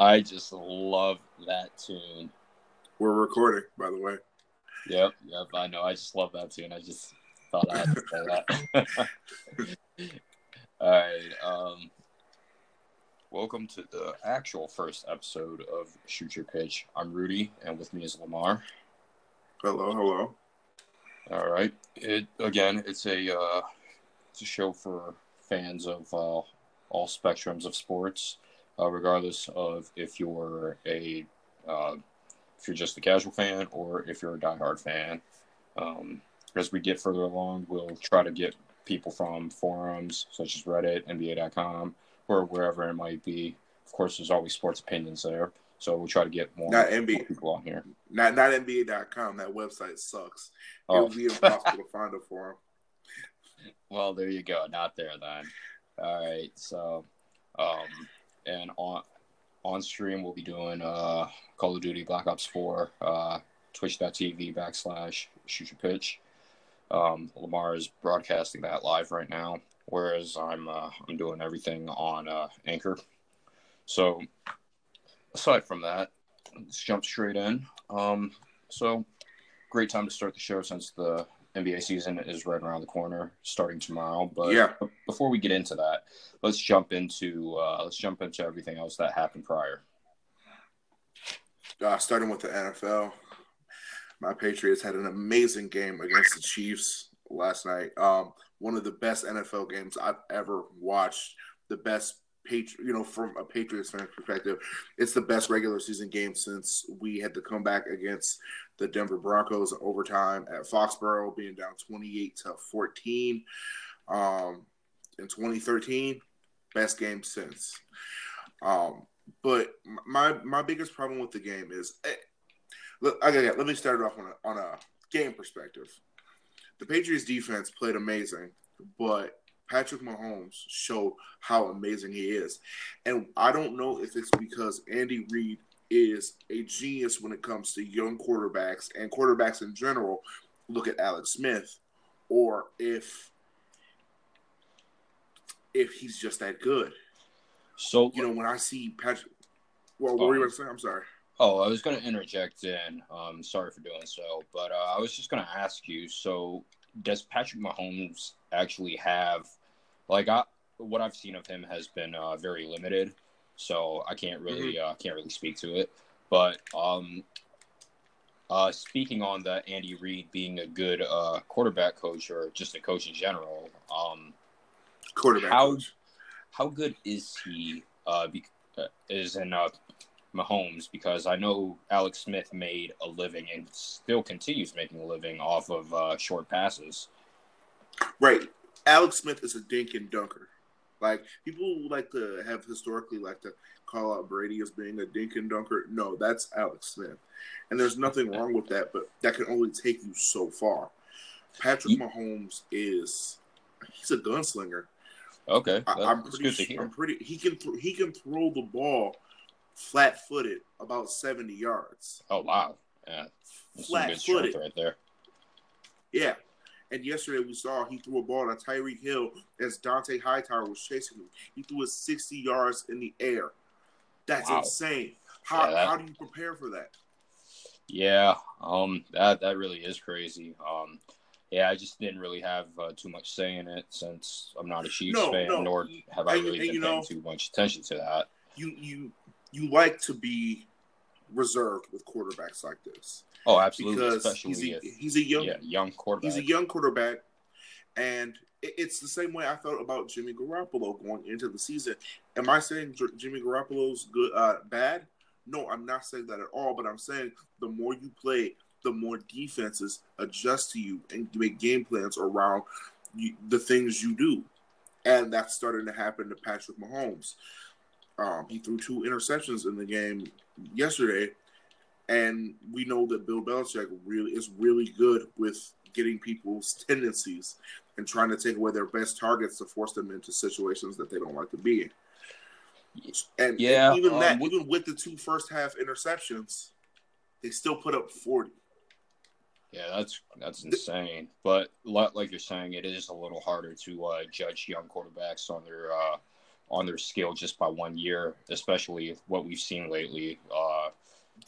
I just love that tune. We're recording, by the way. Yep, yep, I know. I just love that tune. I just thought I had to say that. All right. Um, welcome to the actual first episode of Shoot Your Pitch. I'm Rudy, and with me is Lamar. Hello, hello. All right. It again. It's a uh, it's a show for fans of uh, all spectrums of sports, uh, regardless of if you're a uh, if you're just a casual fan or if you're a diehard fan. Um, as we get further along, we'll try to get people from forums such as Reddit, NBA.com, or wherever it might be. Of course, there's always sports opinions there, so we'll try to get more, Not more people on here. Not not NBA.com. That website sucks. It Oh. would be impossible to find a forum. Well, there you go. Not there then. All right. So, um, and on on stream we'll be doing uh Call of Duty Black Ops Four, uh, Twitch.tv backslash Shoot Your Pitch. Um, Lamar is broadcasting that live right now, whereas I'm uh, I'm doing everything on uh, Anchor. So, aside from that, let's jump straight in. Um, so, great time to start the show since the NBA season is right around the corner, starting tomorrow. But Yeah. before we get into that, let's jump into uh, let's jump into everything else that happened prior. Uh, starting with the NFL, my Patriots had an amazing game against the Chiefs last night. Um, one of the best NFL games I've ever watched. The best Patri- you know, from a Patriots fan perspective, it's the best regular season game since we had to come back against the Denver Broncos overtime at Foxborough, being down twenty-eight to fourteen. Um, in 2013, best game since. Um, but my my biggest problem with the game is, eh, look, okay, let me start it off on a, on a game perspective. The Patriots defense played amazing, but Patrick Mahomes showed how amazing he is, and I don't know if it's because Andy Reid is a genius when it comes to young quarterbacks and quarterbacks in general. Look at Alex Smith, or if if he's just that good. So You know, when I see Patrick, well, what were you going to say? I'm sorry. Oh, I was going to interject in. Um, sorry for doing so, but uh, I was just going to ask you. So, does Patrick Mahomes actually have, like, I, what I've seen of him has been uh, very limited, so I can't really uh, can't really speak to it. But um, uh, speaking on the Andy Reid being a good uh, quarterback coach or just a coach in general, um, Quarterback How- coach. how good is he? Uh, be, uh, is in uh, Mahomes because I know Alex Smith made a living and still continues making a living off of uh, short passes. Right. Alex Smith is a dink and dunker. Like people like to have historically like to call out Brady as being a dink and dunker. No, that's Alex Smith, and there's nothing wrong with that. But that can only take you so far. Patrick Ye- Mahomes is he's a gunslinger. Okay, I, I'm pretty. good to sure- I'm pretty. He can. Th- he can throw the ball flat footed about seventy yards. Oh wow, yeah, good Flat-footed. right there. Yeah. And yesterday we saw he threw a ball to Tyreek Hill as Dont'a Hightower was chasing him. He threw it 60 yards in the air. That's Wow. insane. How, Yeah, that- how do you prepare for that? Yeah, um, that that really is crazy. Um, yeah, I just didn't really have uh, too much say in it since I'm not a Chiefs No, fan, no. nor have I really and been you paying know- too much attention to that. You you you like to be reserved with quarterbacks like this Oh, absolutely, because especially he's a, if he's a young yeah, young quarterback. he's a young quarterback, and it's the same way I felt about Jimmy Garoppolo going into the season. Am I saying Jimmy Garoppolo's good uh, bad? No, I'm not saying that at all. But I'm saying the more you play, the more defenses adjust to you and make game plans around you, the things you do, and that's starting to happen to Patrick Mahomes. Um, he threw two interceptions in the game yesterday, and we know that Bill Belichick really is really good with getting people's tendencies and trying to take away their best targets to force them into situations that they don't like to be in. And, and Yeah, even um, that, even with the two first half interceptions, they still put up forty. Yeah, that's that's insane. But li- like you're saying, it is a little harder to uh, judge young quarterbacks on their uh, on their skill just by one year, especially what we've seen lately. Uh,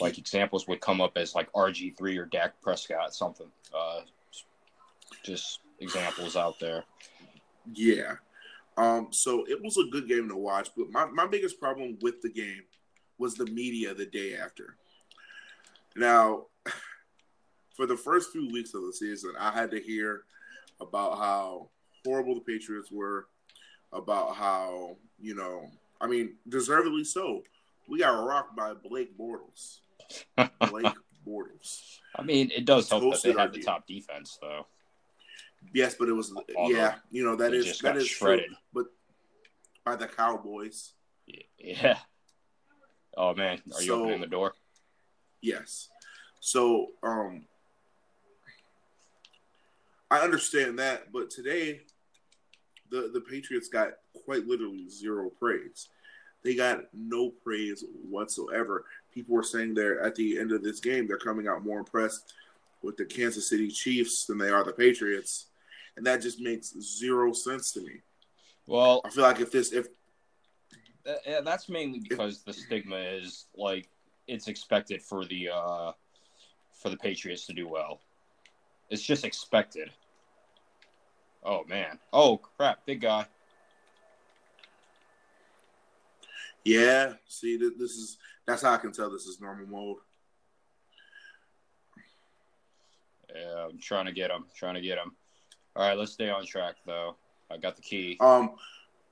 like examples would come up as like RG three or Dak Prescott, something. Uh, just examples out there. Yeah. Um, so it was a good game to watch, but my, my biggest problem with the game was the media the day after. Now, for the first few weeks of the season, I had to hear about how horrible the Patriots were, about how, you know, I mean, deservedly so. We got rocked by Blake Bortles. Blake Bortles. I mean, it does help that they have the top defense, though. Yes, but it was Although yeah, you know that is that is shredded. True, but by the Cowboys. Yeah. Oh man, are you so, opening the door? Yes. So, um I understand that, but today the the Patriots got quite literally zero praise. They got no praise whatsoever. People were saying they're at the end of this game, they're coming out more impressed with the Kansas City Chiefs than they are the Patriots, and that just makes zero sense to me. Well, I feel like if this if that's mainly because if, the stigma is like it's expected for the uh for the Patriots to do well. It's just expected. Oh man. Oh crap, big guy. Yeah, see this is that's how I can tell this is normal mode. Yeah, I'm trying to get him. Trying to get him. All right, let's stay on track though. I got the key. Um,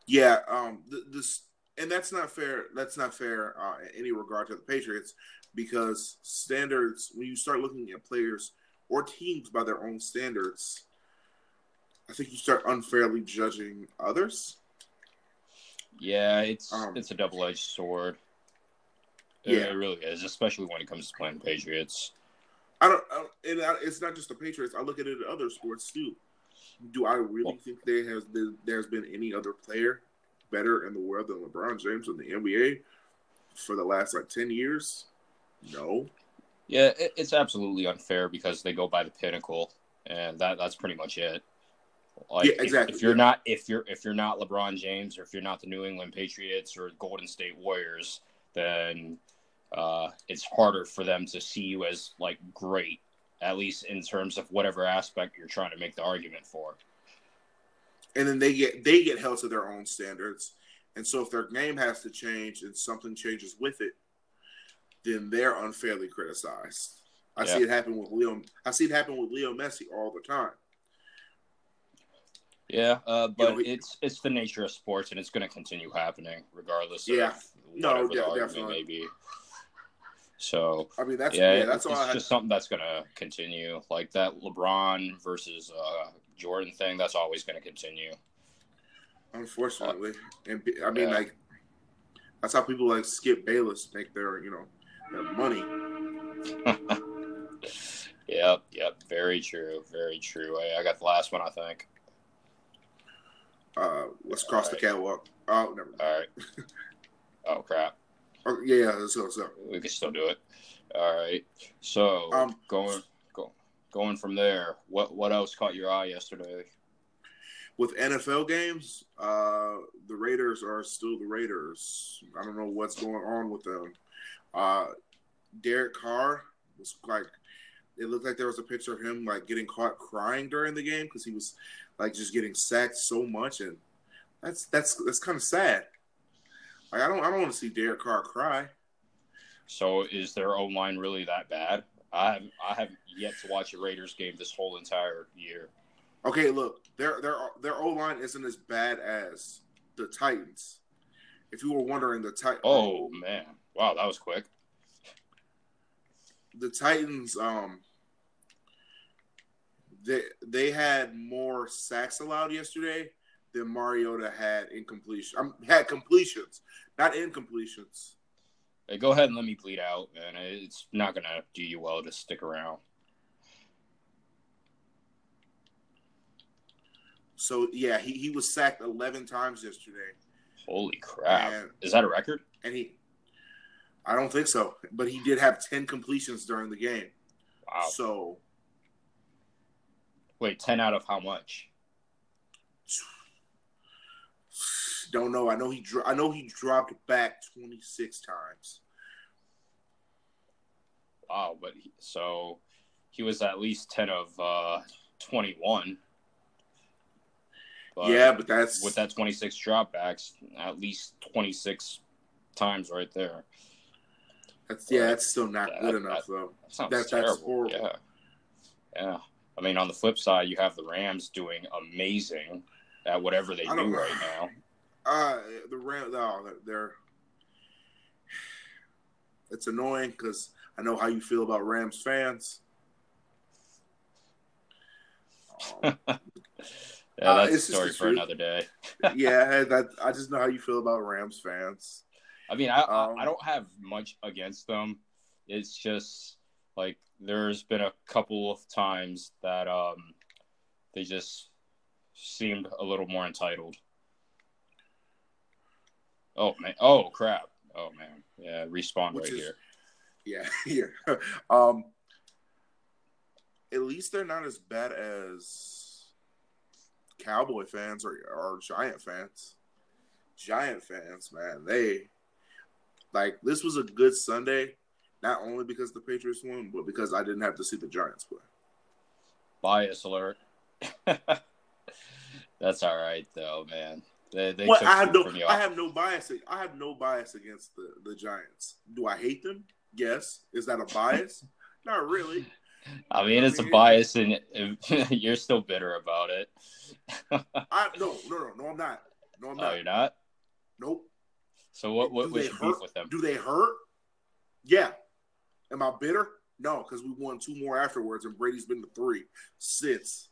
yeah. Um, th- this and that's not fair. That's not fair uh, in any regard to the Patriots because standards. When you start looking at players or teams by their own standards, I think you start unfairly judging others. Yeah, it's um, it's a double edged sword. It, yeah, it really is, especially when it comes to playing Patriots. I don't, I don't and it's not just the Patriots. I look at it in other sports too. Do I really well, think there has been there's been any other player better in the world than LeBron James in the NBA for the last like ten years? No. Yeah, it, it's absolutely unfair because they go by the pinnacle, and that that's pretty much it. Like, yeah, exactly. If, if you're yeah. not if you're if you're not LeBron James or if you're not the New England Patriots or Golden State Warriors, then uh, it's harder for them to see you as like great, at least in terms of whatever aspect you're trying to make the argument for. And then they get they get held to their own standards, and so if their game has to change and something changes with it, then they're unfairly criticized. I yeah. see it happen with Leo. I see it happen with Leo Messi all the time. Yeah, uh, but you know, it's it's the nature of sports, and it's going to continue happening regardless. Yeah, no, yeah, definitely. May be. So I mean, that's yeah, yeah that's it's, it's just something that's going to continue. Like that LeBron versus uh, Jordan thing, that's always going to continue. Unfortunately, uh, and I mean, yeah. like that's how people like Skip Bayless make their you know their money. yep, yep, very true, very true. I, I got the last one, I think. Uh, let's cross right. the catwalk. Oh, never. Mind. All right. oh crap. Oh, yeah, let's go. Let's go. We can still do it. All right. So um, going go, going from there, what what else caught your eye yesterday? With NFL games, uh, the Raiders are still the Raiders. I don't know what's going on with them. Uh, Derek Carr was like, it looked like there was a picture of him like getting caught crying during the game because he was like just getting sacked so much, and that's that's that's kind of sad. Like I don't I don't want to see Derek Carr cry. So is their O line really that bad? I have I have yet to watch a Raiders game this whole entire year. Okay, look, their their their O line isn't as bad as the Titans. If you were wondering, the Titans. Oh man! Wow, that was quick. The Titans, um, they they had more sacks allowed yesterday than Mariota had incompletion. Um, had completions, not incompletions. Hey, go ahead and let me bleed out, man. It's not gonna do you well to stick around. So yeah, he, he was sacked eleven times yesterday. Holy crap! And, Is that a record? And he, I don't think so, but he did have ten completions during the game. Wow. So Wait, ten out of how much? Don't know. I know he. Dro- I know he dropped back twenty six times. Wow, but he, so he was at least ten of uh, twenty one. yeah, but that's with that twenty six dropbacks, at least twenty six times right there. That's yeah, that's still not good enough that, though. That That's- terrible. that's horrible. Yeah, yeah. I mean, on the flip side, you have the Rams doing amazing at whatever they do right now. Uh the Rams. No, they're-. It's annoying because I know how you feel about Rams fans. Um, Yeah, Uh, that's a story for another day. yeah, that I just know how you feel about Rams fans. I mean, I, Um, I I don't have much against them. It's just like there's been a couple of times that um they just seemed a little more entitled. Oh man! Oh crap! Oh man! Yeah, respawn Which right is- here. Yeah, here. um, at least they're not as bad as Cowboy fans or, or Giant fans. Giant fans, man, they like this was a good Sunday, not only because the Patriots won, but because I didn't have to see the Giants play. Bias alert. That's all right though, man. They they well, took I have no. I have no bias. I have no bias against the the Giants. Do I hate them? Yes. Is that a bias? not really. I mean, it's a I mean- bias, and you're still bitter about it. I no, no, no, no. I'm not. No, I'm Oh, you're not. Nope. So what? What Do was your hurt? beef with them? Do they hurt? Yeah. Am I bitter? No, because we won two more afterwards, and Brady's been to three since.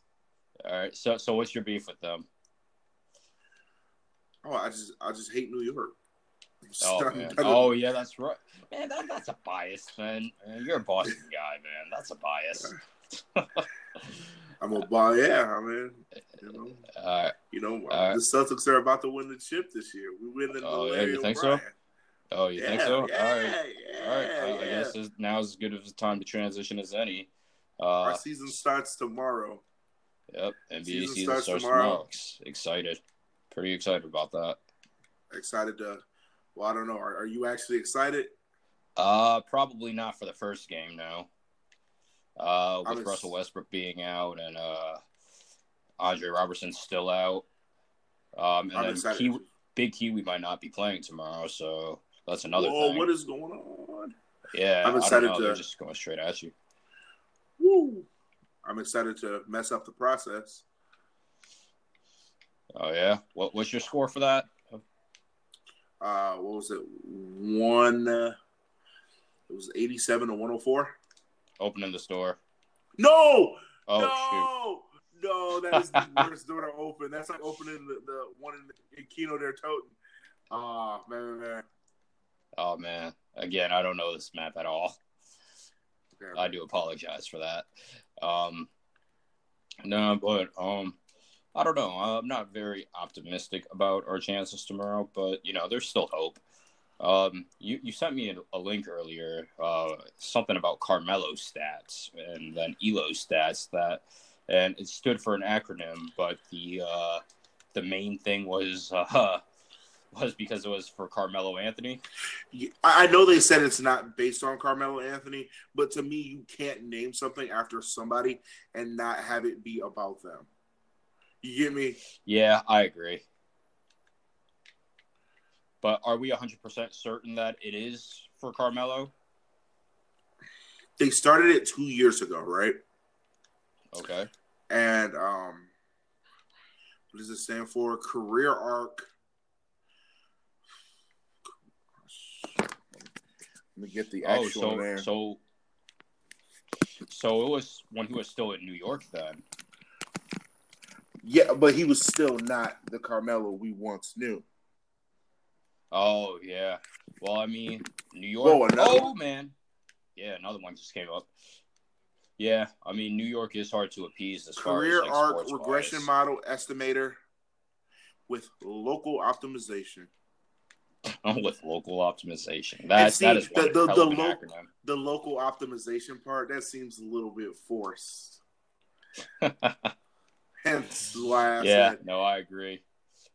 All right. So so what's your beef with them? Oh, I just I just hate New York. Oh man. Oh yeah, that's right. Man, that, that's a bias, man. Man, You're a Boston guy, man. That's a bias. I'm a ball. Yeah, I mean, you know, All right. you know, Uh, the Celtics are about to win the chip this year. We win the Oh, yeah, you think so? Oh, you yeah, think so? Yeah, All right. yeah, All right. I yeah. guess this, now's as good of a time to transition as any. Our Uh, season starts tomorrow. yep. NBA season season, starts starts, tomorrow. tomorrow. Excited. Pretty excited about that. Excited to. Well, I don't know. Are, are you actually excited? Uh, probably not for the first game, no. Uh, with was- Russell Westbrook being out and uh, Andre Roberson still out. Um, and I'm then. Kiwi, Big Kiwi might not be playing tomorrow, so that's another Whoa, thing. what is going on? yeah, I'm excited to- They're just going straight at you. Woo! I'm excited to mess up the process. Oh yeah. What what's your score for that? Uh, what was it? One. Uh, it was 87 to 104. Opening the store. No, Oh shoot. no, no, that is the worst door to open. That's like opening the, the one in, in Kino der Toten. Ah, man, man, man. Oh man. Again, I don't know this map at all. I do apologize for that. Um, no, but um, I don't know. I'm not very optimistic about our chances tomorrow, but you know, there's still hope. Um, you, you sent me a, a link earlier, uh, something about Carmelo stats and then Elo stats that, and it stood for an acronym, but the uh, the main thing was uh, was because it was for Carmelo Anthony. I I know they said it's not based on Carmelo Anthony, but to me, you can't name something after somebody and not have it be about them. You get me? Yeah, I agree. But are we 100% certain that it is for Carmelo? They started it two years ago, right? Okay. And um, what does it stand for? Career arc. Me get the Oh, so name. so so it was when he was still in New York then. Yeah, but he was still not the Carmelo we once knew. Oh, yeah. Well, I mean, New York. Whoa, oh, one? man. Yeah, another one just came up. Yeah, I mean, New York is hard to appease as Career far as like, arc regression wise. model estimator with local optimization. With local optimization. That see, that is the- the- the lo- The local optimization part that seems a little bit forced. Hence why I yeah, said no, I agree.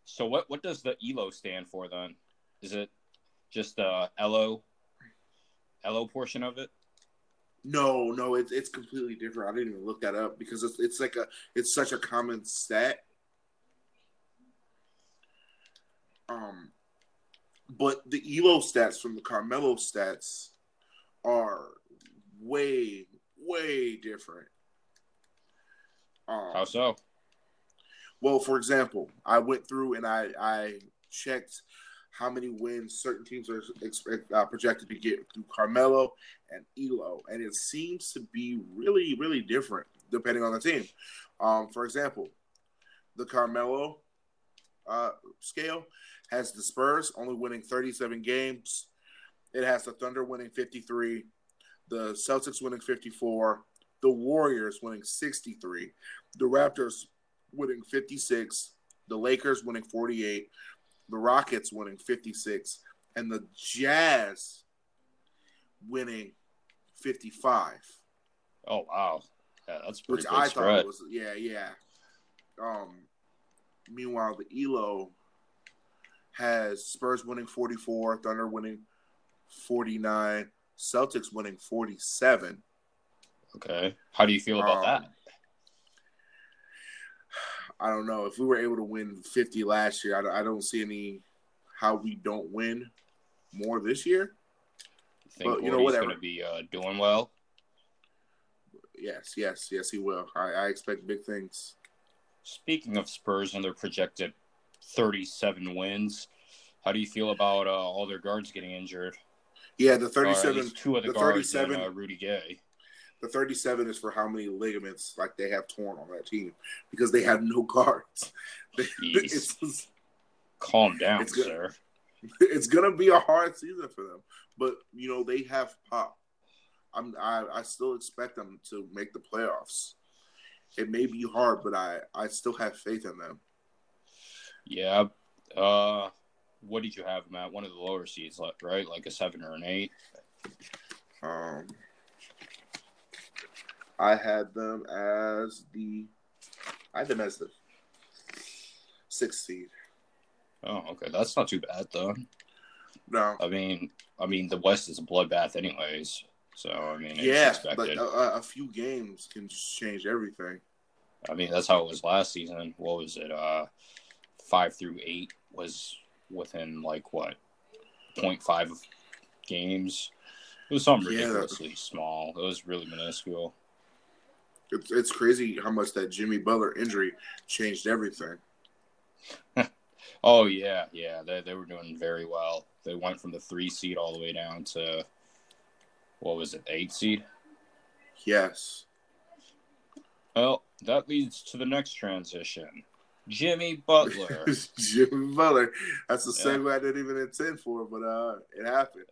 So what what does the ELO stand for then? Is it just the LO LO portion of it? No, no, it's it's completely different. I didn't even look that up because it's it's like a it's such a common stat. Um, but the Elo stats from the Carmelo stats are way way different. Um, How so? Well, for example, I went through and I I checked how many wins certain teams are expect, uh, projected to get through Carmelo and Elo, and it seems to be really, really different depending on the team. Um, for example, the Carmelo uh, scale has the Spurs only winning 37 games. It has the Thunder winning 53, the Celtics winning 54, the Warriors winning 63, the Raptors winning 56, the Lakers winning 48, the Rockets winning 56, and the Jazz winning 55. Oh wow, yeah, that's pretty which I spread. thought was yeah yeah. Um, meanwhile, the Elo has Spurs winning 44, Thunder winning 49, Celtics winning 47. Okay, how do you feel about um, that? I don't know if we were able to win 50 last year. I, I don't see any how we don't win more this year. You think but, you know, whatever. going to be uh, doing well? Yes, yes, yes, he will. I, I expect big things. Speaking of Spurs and their projected 37 wins, how do you feel about uh, all their guards getting injured? Yeah, the 37. two of the, the guards 37, and, uh, Rudy Gay. The 37 is for how many ligaments like they have torn on that team because they have no guards. it's, Calm down, it's gonna, sir. It's gonna be a hard season for them, but you know they have pop. I'm I, I still expect them to make the playoffs. It may be hard, but I I still have faith in them. Yeah. Uh, what did you have Matt? One of the lower seeds, right? Like a seven or an eight. Um, I had them as the I had them as the sixth seed. Oh, okay. That's not too bad though. No. I mean I mean the West is a bloodbath anyways. So I mean Yeah, but a, a, few games can change everything. I mean that's how it was last season. What was it? Uh five through eight was within like what 0.5 games. It was something ridiculously yeah. small. It was really minuscule. It's it's crazy how much that Jimmy Butler injury changed everything. oh yeah, yeah, they they were doing very well. They went from the three seed all the way down to what was it, eight seed? Yes. Well, that leads to the next transition. Jimmy Butler. Jimmy Butler. That's the yeah. segue I didn't even intend for, but uh, it happened.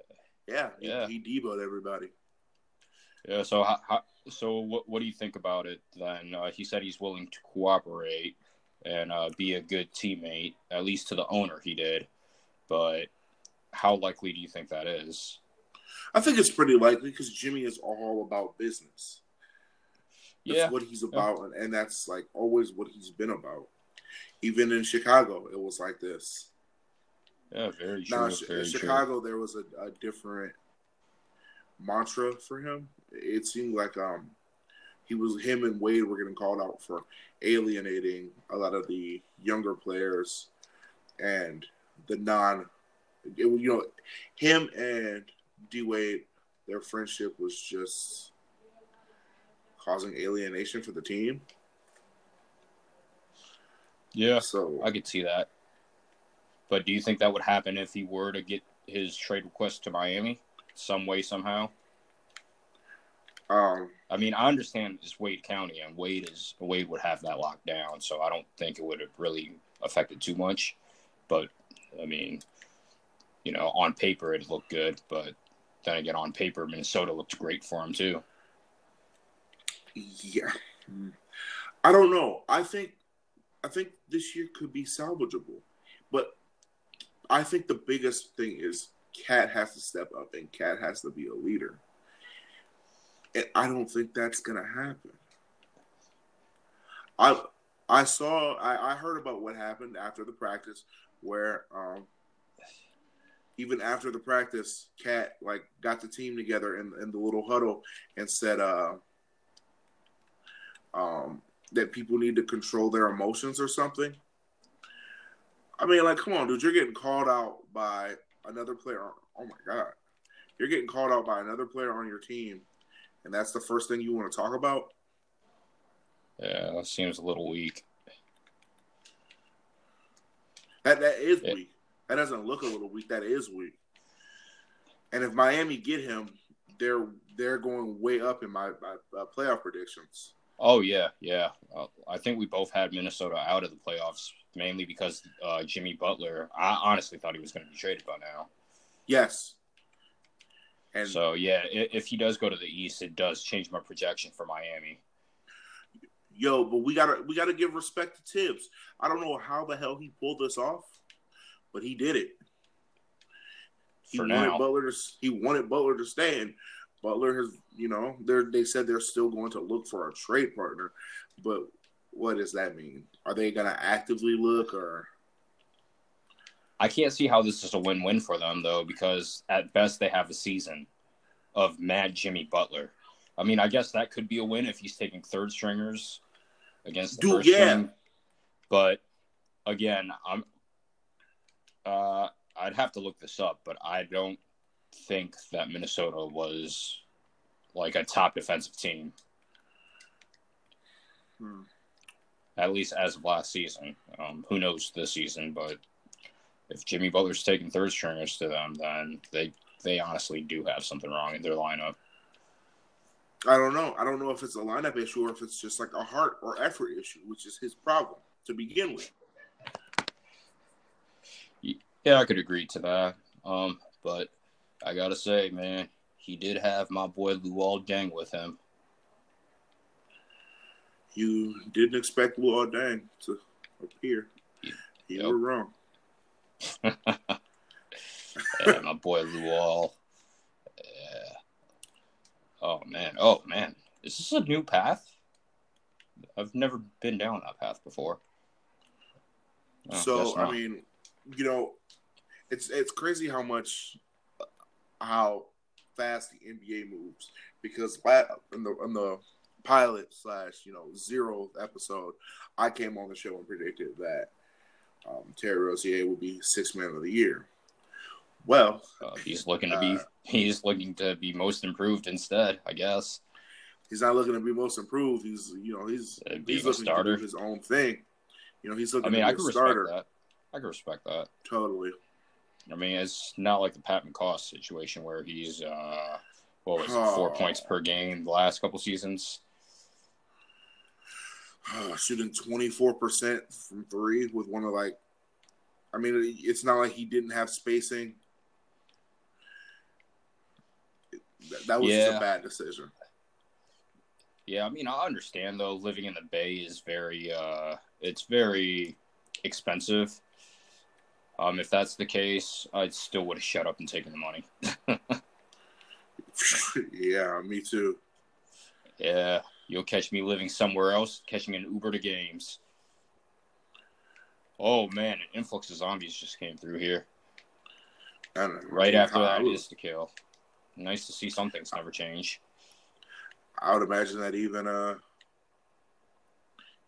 Yeah, yeah. He, he deboed everybody. Yeah. So how, how so what what do you think about it then? Uh, he said he's willing to cooperate and uh, be a good teammate, at least to the owner. He did, but how likely do you think that is? I think it's pretty likely because Jimmy is all about business. That's yeah, what he's about, yeah. and, and that's like always what he's been about. Even in Chicago, it was like this. Yeah, very true. Now, very in Chicago, true. there was a, a different mantra for him. It seemed like um he was him and Wade were getting called out for alienating a lot of the younger players and the non it, you know him and D Wade their friendship was just causing alienation for the team. Yeah, so I could see that. But do you think that would happen if he were to get his trade request to Miami? some way somehow? Um, I mean, I understand it's Wade County, and Wade is Wade would have that locked down, so I don't think it would have really affected too much. But I mean, you know, on paper it looked good, but then again, on paper Minnesota looked great for him too. Yeah, I don't know. I think I think this year could be salvageable, but I think the biggest thing is KAT has to step up and KAT has to be a leader. And I don't think that's gonna happen. I I saw, I, I heard about what happened after the practice, where um, even after the practice, KAT like got the team together in, in the little huddle and said, uh, um, that people need to control their emotions or something. I mean, like, come on, dude, you're getting called out by another player. Oh my god, you're getting called out by another player on your team, and that's the first thing you want to talk about. Yeah, that seems a little weak. That that is weak. That doesn't look a little weak. That is weak. And if Miami get him, they're they're going way up in my, my uh, playoff predictions. Oh yeah, yeah. Uh, I think we both had Minnesota out of the playoffs mainly because uh, Jimmy Butler. I honestly thought he was going to be traded by now. Yes. And so yeah, if he does go to the East, it does change my projection for Miami. Yo, but we gotta we gotta give respect to Thibs. I don't know how the hell he pulled this off, but he did it. He for wanted now. Butler to he wanted Butler to stay, and Butler has you know they they said they're still going to look for a trade partner, but what does that mean? Are they going to actively look or? I can't see how this is a win-win for them though, because at best they have a season of mad Jimmy Butler. I mean, I guess that could be a win if he's taking third stringers against the Dude, first yeah. string. But again, I'm uh, I'd have to look this up, but I don't think that Minnesota was like a top defensive team. Hmm at least as of last season. Um, who knows this season? But if Jimmy Butler's taking third stringers to them, then they they honestly do have something wrong in their lineup. I don't know. I don't know if it's a lineup issue or if it's just like a heart or effort issue, which is his problem to begin with. Yeah, I could agree to that. Um, but I gotta say, man, he did have my boy Luol Deng with him you didn't expect Luol Deng to appear. You yep. were wrong. yeah, my boy Luol. Yeah. Oh man. Oh man. Is this a new path? I've never been down that path before. Oh, so I mean, you know, it's it's crazy how much how fast the NBA moves because in the in the pilot slash you know zero episode, I came on the show and predicted that um, Terry Rozier will be six man of the year. Well, uh, he's looking to be uh, he's looking to be most improved instead, I guess. He's not looking to be most improved. He's you know he's uh, he's looking starter. to do his own thing. You know he's looking. I mean, I can respect that. I can respect that totally. I mean, it's not like the Pat McCaw situation where he's uh, what was it, four oh. points per game the last couple seasons uh, shooting 24% from three with one of like, I mean, it's not like he didn't have spacing. That was yeah. a bad decision. Yeah, I mean, I understand though. Living in the Bay is very, uh, it's very expensive. Um, if that's the case, I still would have shut up and taken the money. yeah, me too. Yeah, You'll catch me living somewhere else, catching an Uber to games. Oh man, an influx of zombies just came through here. Right after that is to kill. Nice to see some things never change. I would imagine that even uh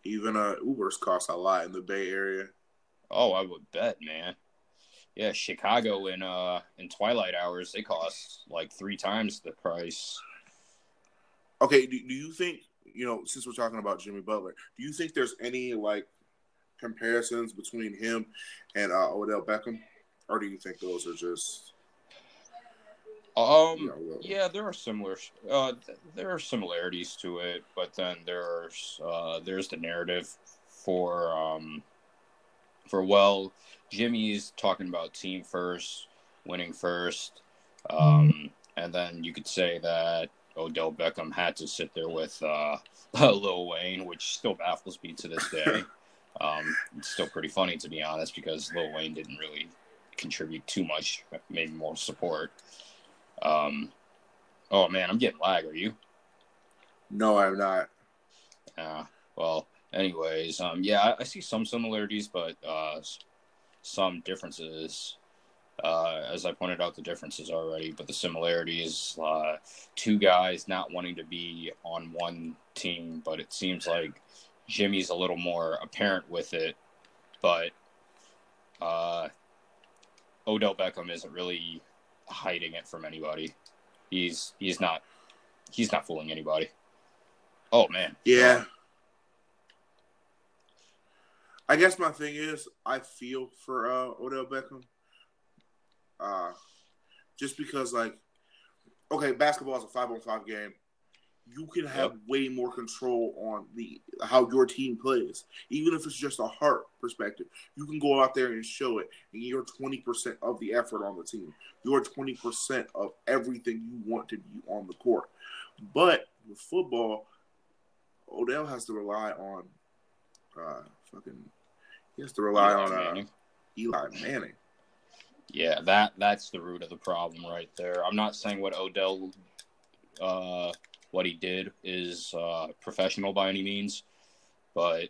even uh Ubers cost a lot in the Bay Area. Oh, I would bet, man. Yeah, Chicago in uh in twilight hours they cost like three times the price. Okay, do, do you think you know, since we're talking about Jimmy Butler, do you think there's any like comparisons between him and uh, Odell Beckham, or do you think those are just? Um. You know, yeah, there are similar. Uh, there are similarities to it, but then there's uh, there's the narrative for um, for well, Jimmy's talking about team first, winning first, um, and then you could say that Odell Beckham had to sit there with uh, Lil Wayne, which still baffles me to this day. Um, it's still pretty funny to be honest because Lil Wayne didn't really contribute too much, maybe more support. Um, oh man, I'm getting lag. Are you? No, I'm not. Uh, well, anyways, um, yeah, I, I see some similarities, but uh, some differences. Uh, as I pointed out, the differences already, but the similarities: uh, two guys not wanting to be on one team, but it seems like Jimmy's a little more apparent with it, but uh, Odell Beckham isn't really hiding it from anybody. He's he's not he's not fooling anybody. Oh man. Yeah. I guess my thing is I feel for uh, Odell Beckham. Uh, just because like okay, basketball is a five on five game you can have yep. way more control on the how your team plays. Even if it's just a heart perspective, you can go out there and show it, and you're twenty percent of the effort on the team. You're twenty percent of everything you want to be on the court. But with football, Odell has to rely on uh, fucking. He has to rely Eli on uh, Manning. Eli Manning. Yeah, that that's the root of the problem right there. I'm not saying what Odell uh, what he did is uh, professional by any means, but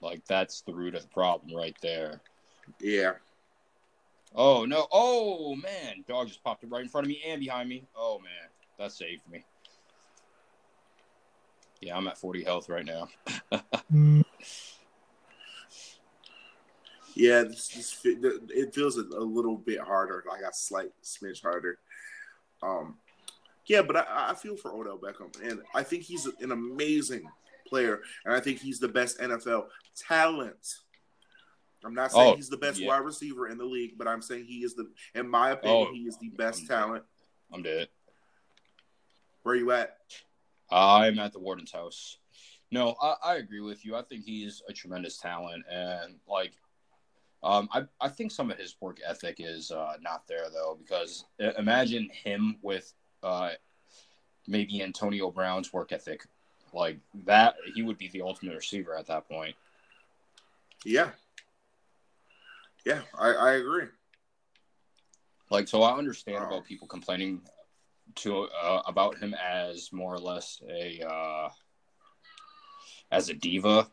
like that's the root of the problem right there. Yeah. Oh no! Oh man, dog just popped up right in front of me and behind me. Oh man, that saved me. Yeah, I'm at 40 health right now. yeah, this, this, it feels a, a, little bit harder, like a slight smidge harder. Um, yeah, but I, I feel for Odell Beckham, and I think he's an amazing player, and I think he's the best NFL talent. I'm not saying oh, he's the best yeah. wide receiver in the league, but I'm saying he is the, in my opinion, oh, he is the best I'm talent. Dead. I'm dead. Where are you at? I'm at the Warden's house. No, I, I agree with you. I think he's a tremendous talent, and like, um, I I think some of his work ethic is uh, not there though, because imagine him with uh, maybe Antonio Brown's work ethic. Like that, he would be the ultimate receiver at that point. Yeah. Yeah, I, I agree. Like, so I understand about people complaining to uh, about him as more or less a uh, as a diva,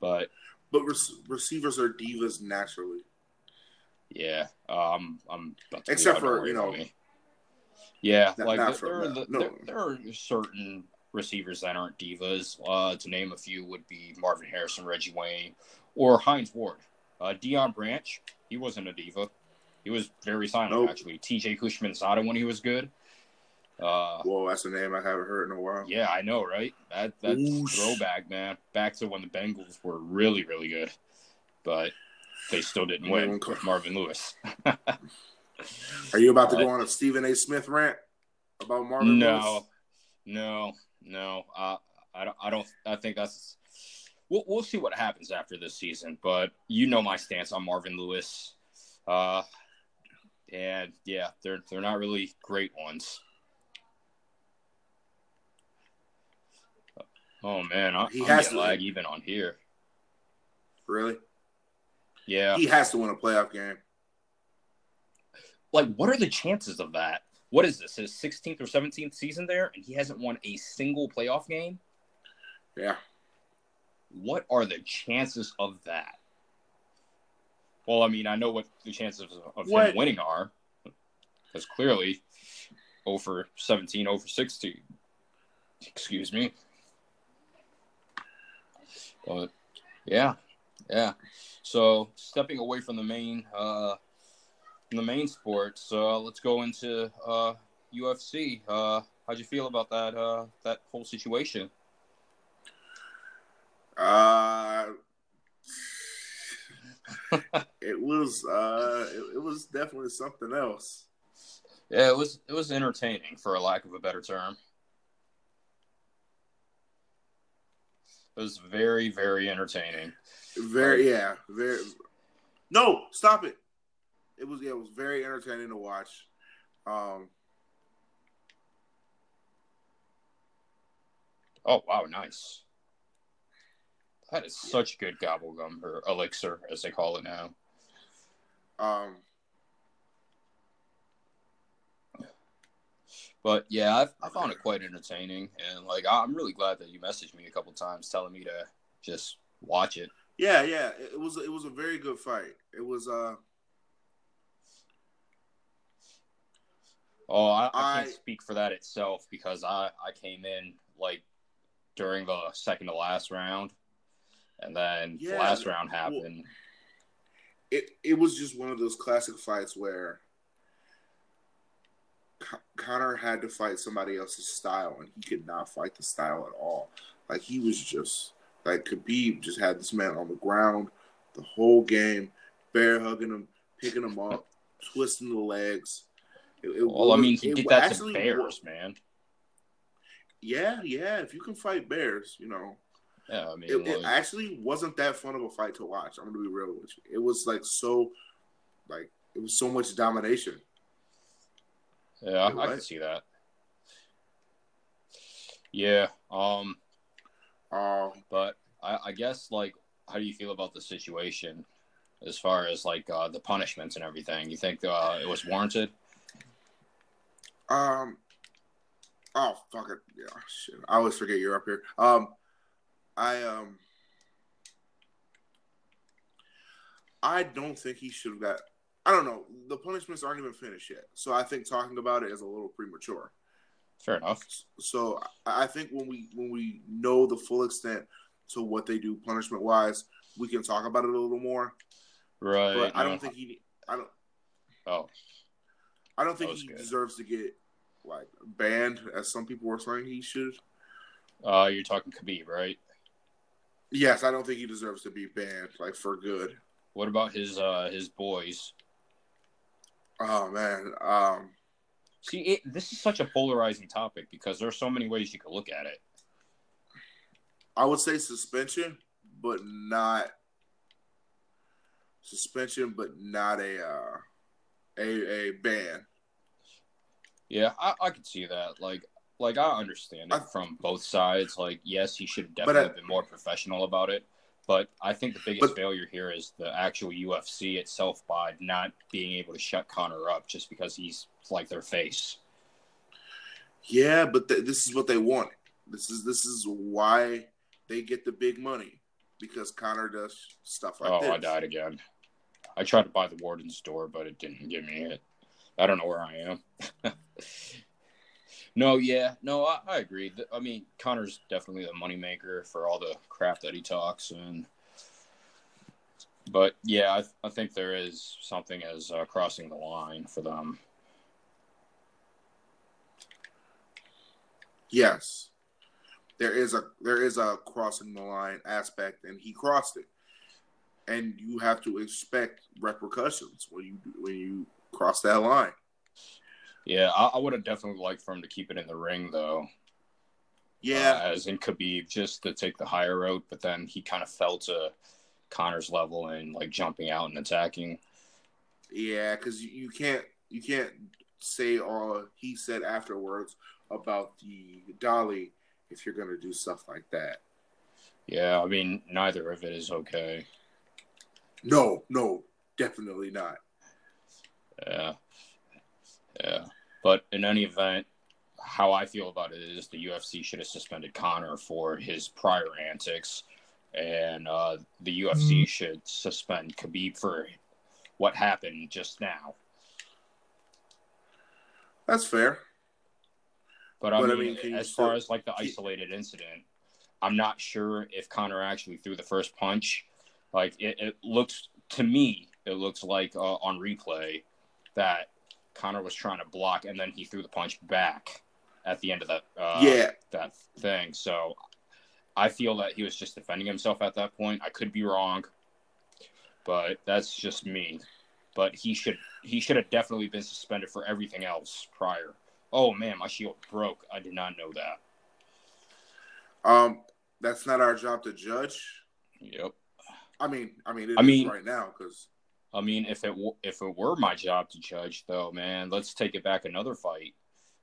but but receivers are divas naturally. Yeah, um, I'm except for you know me. Yeah, not, like not there, there, no. there, there, are certain receivers that aren't divas. Uh, to name a few would be Marvin Harrison, Reggie Wayne, or Hines Ward. Uh, Deion Branch, he wasn't a diva. He was very silent nope. actually. T.J. Houshmandzadeh when he was good. Uh, Whoa, that's a name I haven't heard in a while. Yeah, I know, right? That that's Oosh. throwback, man. Back to when the Bengals were really, really good, but they still didn't win with Marvin Lewis. Are you about to go on a Stephen A. Smith rant about Marvin? No, Lewis? no, no. Uh, I don't. I don't. I think that's. We'll we'll see what happens after this season, but you know my stance on Marvin Lewis. Uh, and yeah, they're they're not really great ones. Oh man, I, he I'm has to lag even on here. Really? Yeah. He has to win a playoff game like what are the chances of that? What is this? His 16th or 17th season there, and he hasn't won a single playoff game. Yeah. What are the chances of that? Well, I mean, I know what the chances of what? him winning are, because clearly, over 17, over 16. Excuse me. But yeah, yeah. So stepping away from the main uh, the main sports. Uh, let's go into uh, UFC. Uh, how'd you feel about that uh, that whole situation? Uh, it was uh, it, it, was definitely something else. Yeah, it was it was entertaining for a lack of a better term. It was very very entertaining. Very yeah, very. No, stop it it was yeah, it was very entertaining to watch. Um, oh wow, nice. That is such good gobble gum or elixir, as they call it now. Um, but yeah, I, I found it quite entertaining, and like I'm really glad that you messaged me a couple times telling me to just watch it. Yeah, yeah, it was it was a very good fight. It was uh Oh, I, I I- can't speak for that itself because I I came in like during the second to last round, and then the Yeah, last round well- happened. it it was just one of those classic fights where Conor had to fight somebody else's style, and he could not fight the style at all. Like he was just like Khabib just had this man on the ground the whole game, bear hugging him, picking him up, twisting the legs. It- it well, I mean, he did that to Bears, was- man. Yeah, yeah. If you can fight bears, you know, Yeah, I mean, it, it actually wasn't that fun of a fight to watch. I'm gonna be real with you. It was like so, like it was so much domination. Yeah, Wait, I can see that. Yeah, um, Uh, but I, I guess like, how do you feel about the situation as far as like uh, the punishments and everything? You think uh, it was warranted? um, oh fuck it, yeah, shit. I always forget you're up here. Um, I um, I don't think he should have got. I don't know. The punishments aren't even finished yet, so I think talking about it is a little premature. Fair enough. So I I think when we when we know the full extent to what they do punishment wise, we can talk about it a little more. Right. But I don't think he. I don't. Oh, I don't think he good. deserves to get like banned, as some people were saying he should. uh, you're talking Khabib, right? Yes, I don't think he deserves to be banned, like for good. What about his uh his boys? Oh man, um, See, it, this is such a polarizing topic because there are so many ways you could look at it. I would say suspension, but not suspension, but not a uh, a a ban. Yeah, I, I could see that. Like, like I understand it I- from both sides. Like, yes, he should have definitely uh, been more professional about it. But I think the biggest But- failure here is the actual UFC itself by not being able to shut Conor up just because he's like their face. Yeah, but th- this is what they want. This is this is why they get the big money because Conor does stuff like oh, this. I died again. I tried to buy the Warden's door, but it didn't give me it. I don't know where I am. no, yeah, no, I, I agree. I mean, Conor's definitely the moneymaker for all the crap that he talks, and but yeah, I, I think there is something as uh, crossing the line for them. Yes, there is a there is a crossing the line aspect, and he crossed it, and you have to expect repercussions when you when you cross that line. Yeah, I, I would have definitely liked for him to keep it in the ring, though. Yeah, uh, as in Khabib, just to take the higher route, but then he kind of fell to Conor's level and like jumping out and attacking. yeah, because you, you can't you can't say all he said afterwards about the dolly if you're gonna do stuff like that. Yeah, I mean, neither of it is okay. No, no, definitely not. Yeah, yeah. But in any event, how I feel about it is the UFC should have suspended Conor for his prior antics, and uh, the UFC should suspend Khabib for what happened just now. That's fair. But I But, I mean, mean, as still- far as like the isolated incident, I'm not sure if Conor actually threw the first punch. Like it, it looks to me, it looks like uh, on replay that Conor was trying to block and then he threw the punch back at the end of that uh, yeah, that thing. So I feel that he was just defending himself at that point. I could be wrong, but that's just me. But he should he should have definitely been suspended for everything else prior. Oh man, my shield broke. I did not know that. um, that's not our job to judge. Yep. I mean, I mean, it I is mean- right now because I mean, if it w- if it were my job to judge, though, man, let's take it back another fight.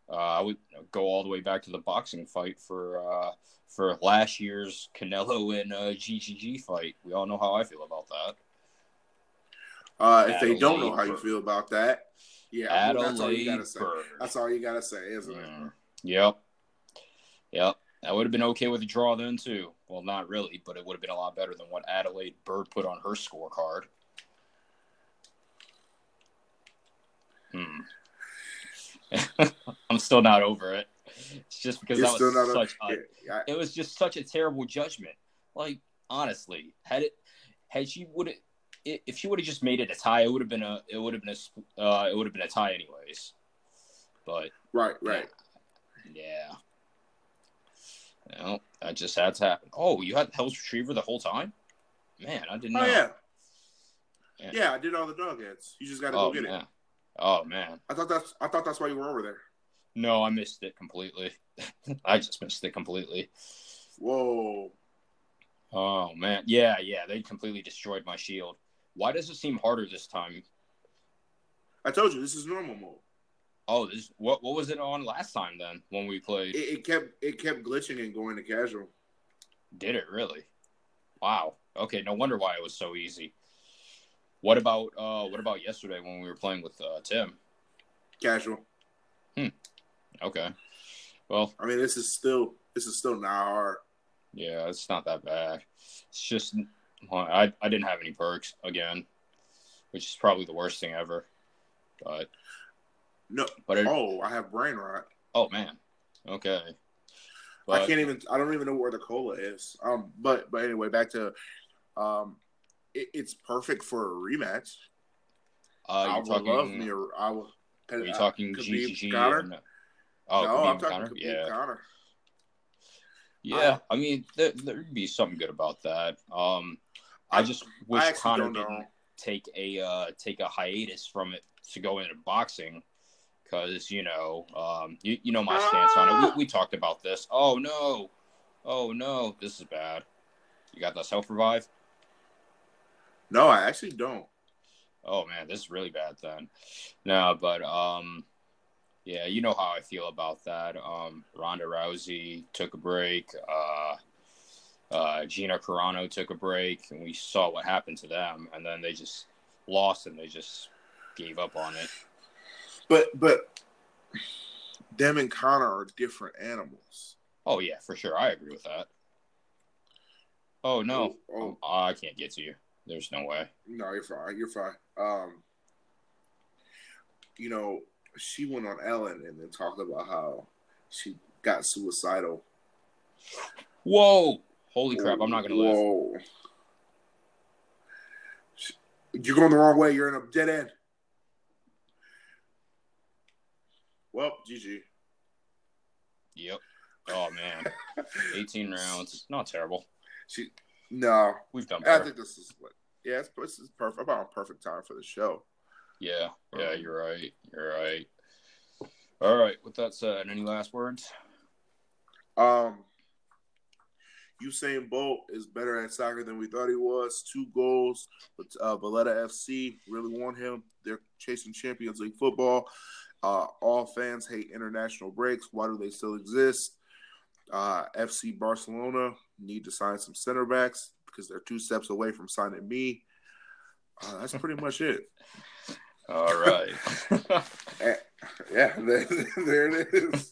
Uh, I would go all the way back to the boxing fight for uh, for last year's Canelo and uh, GGG fight. We all know how I feel about that. uh, if they don't know how you feel about that, yeah, well, that's all you Adelaide gotta say. Byrd. That's all you gotta say, isn't it? Mm. Yep. Yep. I would have been okay with a draw then too. Well, not really, but it would have been a lot better than what Adelaide Byrd put on her scorecard. Hmm. I'm still not over it. It's just because You're that was such a, a, yeah, it was just such a terrible judgment. Like honestly, had it had she would have if she would have just made it a tie, it would have been a it would have been a uh, it would have been a tie anyways. But right, right. yeah, you know, that just had to happen. Oh, you had Hell's Retriever the whole time? Man, I didn't know. Oh yeah. Yeah. yeah, I did all the dog heads. You just got to Oh go get man. it. Oh man. I thought that's I thought that's why you were over there. No, I missed it completely. I just missed it completely. Whoa. Oh man, yeah, yeah, they completely destroyed my shield. Why does it seem harder this time? I told you this is normal mode. Oh, this what what was it on last time then when we played? It, it kept it kept glitching and going to casual. Did it really? Wow. Okay, no wonder why it was so easy. What about uh what about yesterday when we were playing with uh, Tim? Casual. Hmm. Okay. Well, I mean, this is still this is still not hard. yeah, it's not that bad. It's just I I didn't have any perks again, which is probably the worst thing ever. But No. but it, Oh, I have brain rot. oh man. Okay. I can't even. I don't even know where the cola is. Um, but but anyway, back to, um, it, it's perfect for a rematch. uh, I would talking, love me. A, I would. Are you talking GGG? No? Oh, no, Khabib I'm talking Conor? Khabib Yeah, Conor. yeah. I mean, there, there'd be something good about that. Um, I, I- just wish I Conor don't know. take a uh, take a hiatus from it to go into boxing, because you know, um, you, you know my stance on it. We, we talked about this. Oh no, oh no, this is bad. You got that self revive? No, I actually don't. Oh man, this is really bad then. No, but um yeah, you know how I feel about that. Um Ronda Rousey took a break, uh uh Gina Carano took a break and we saw what happened to them and then they just lost and they just gave up on it. But but them and Conor are different animals. Oh yeah, for sure. I agree with that. Oh no. Oh, Oh, I can't get to you. There's no way. no, you're fine. You're fine. Um, you know, she went on Ellen and then talked about how she got suicidal. Whoa! Holy crap, I'm not gonna. Whoa. You're going the wrong way. You're in a dead end. Well, GG. Yep. Oh man. 18 rounds. Not terrible. She no. We've done I think this is what. Yeah, it's, this is perfect. About a perfect time for the show. Yeah, yeah, you're right. You're right. All right. With that said, any last words? Um, Usain Bolt is better at soccer than we thought he was. Two goals, but uh, Valletta FC really want him. They're chasing Champions League football. Uh, all fans hate international breaks. Why do they still exist? Uh, FC Barcelona need to sign some center backs because they're two steps away from signing me. Uh, that's pretty much it. All right. Yeah, there, there it is.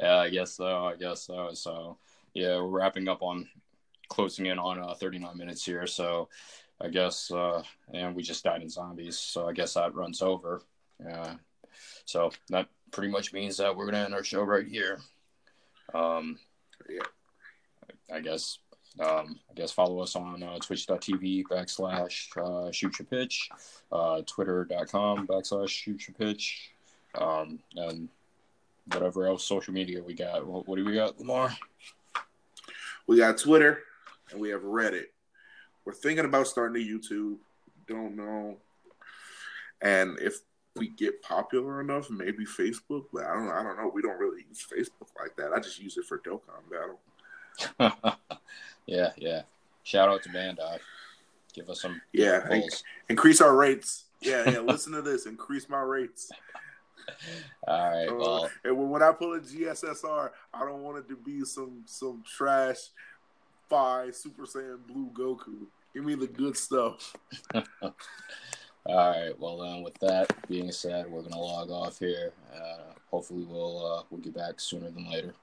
yeah, I guess so. I guess so. So, yeah, we're wrapping up on closing in on uh, 39 minutes here. So, I guess, uh, and we just died in zombies. So, I guess that runs over. Yeah. So, that pretty much means that we're going to end our show right here. Um, Yeah. I guess. Um, I guess follow us on uh, twitch.tv backslash uh, shoot your pitch, uh, twitter.com backslash shoot your pitch, um, and whatever else social media we got. What, what do we got, Lamar? We got Twitter and we have Reddit. We're thinking about starting a YouTube. Don't know. And if we get popular enough, maybe Facebook. But I don't. I don't know. We don't really use Facebook like that. I just use it for Dokkan Battle. yeah, yeah. Shout out to Bandai. Give us some Yeah. Increase our rates. Yeah, yeah. listen to this. Increase my rates. All right. Uh, Well, and when I pull a GSSR, I don't want it to be some some trash five Super Saiyan Blue Goku. Give me the good stuff. all right. Well, then, with that being said, we're gonna log off here. Uh, hopefully, we'll uh, we'll get back sooner than later.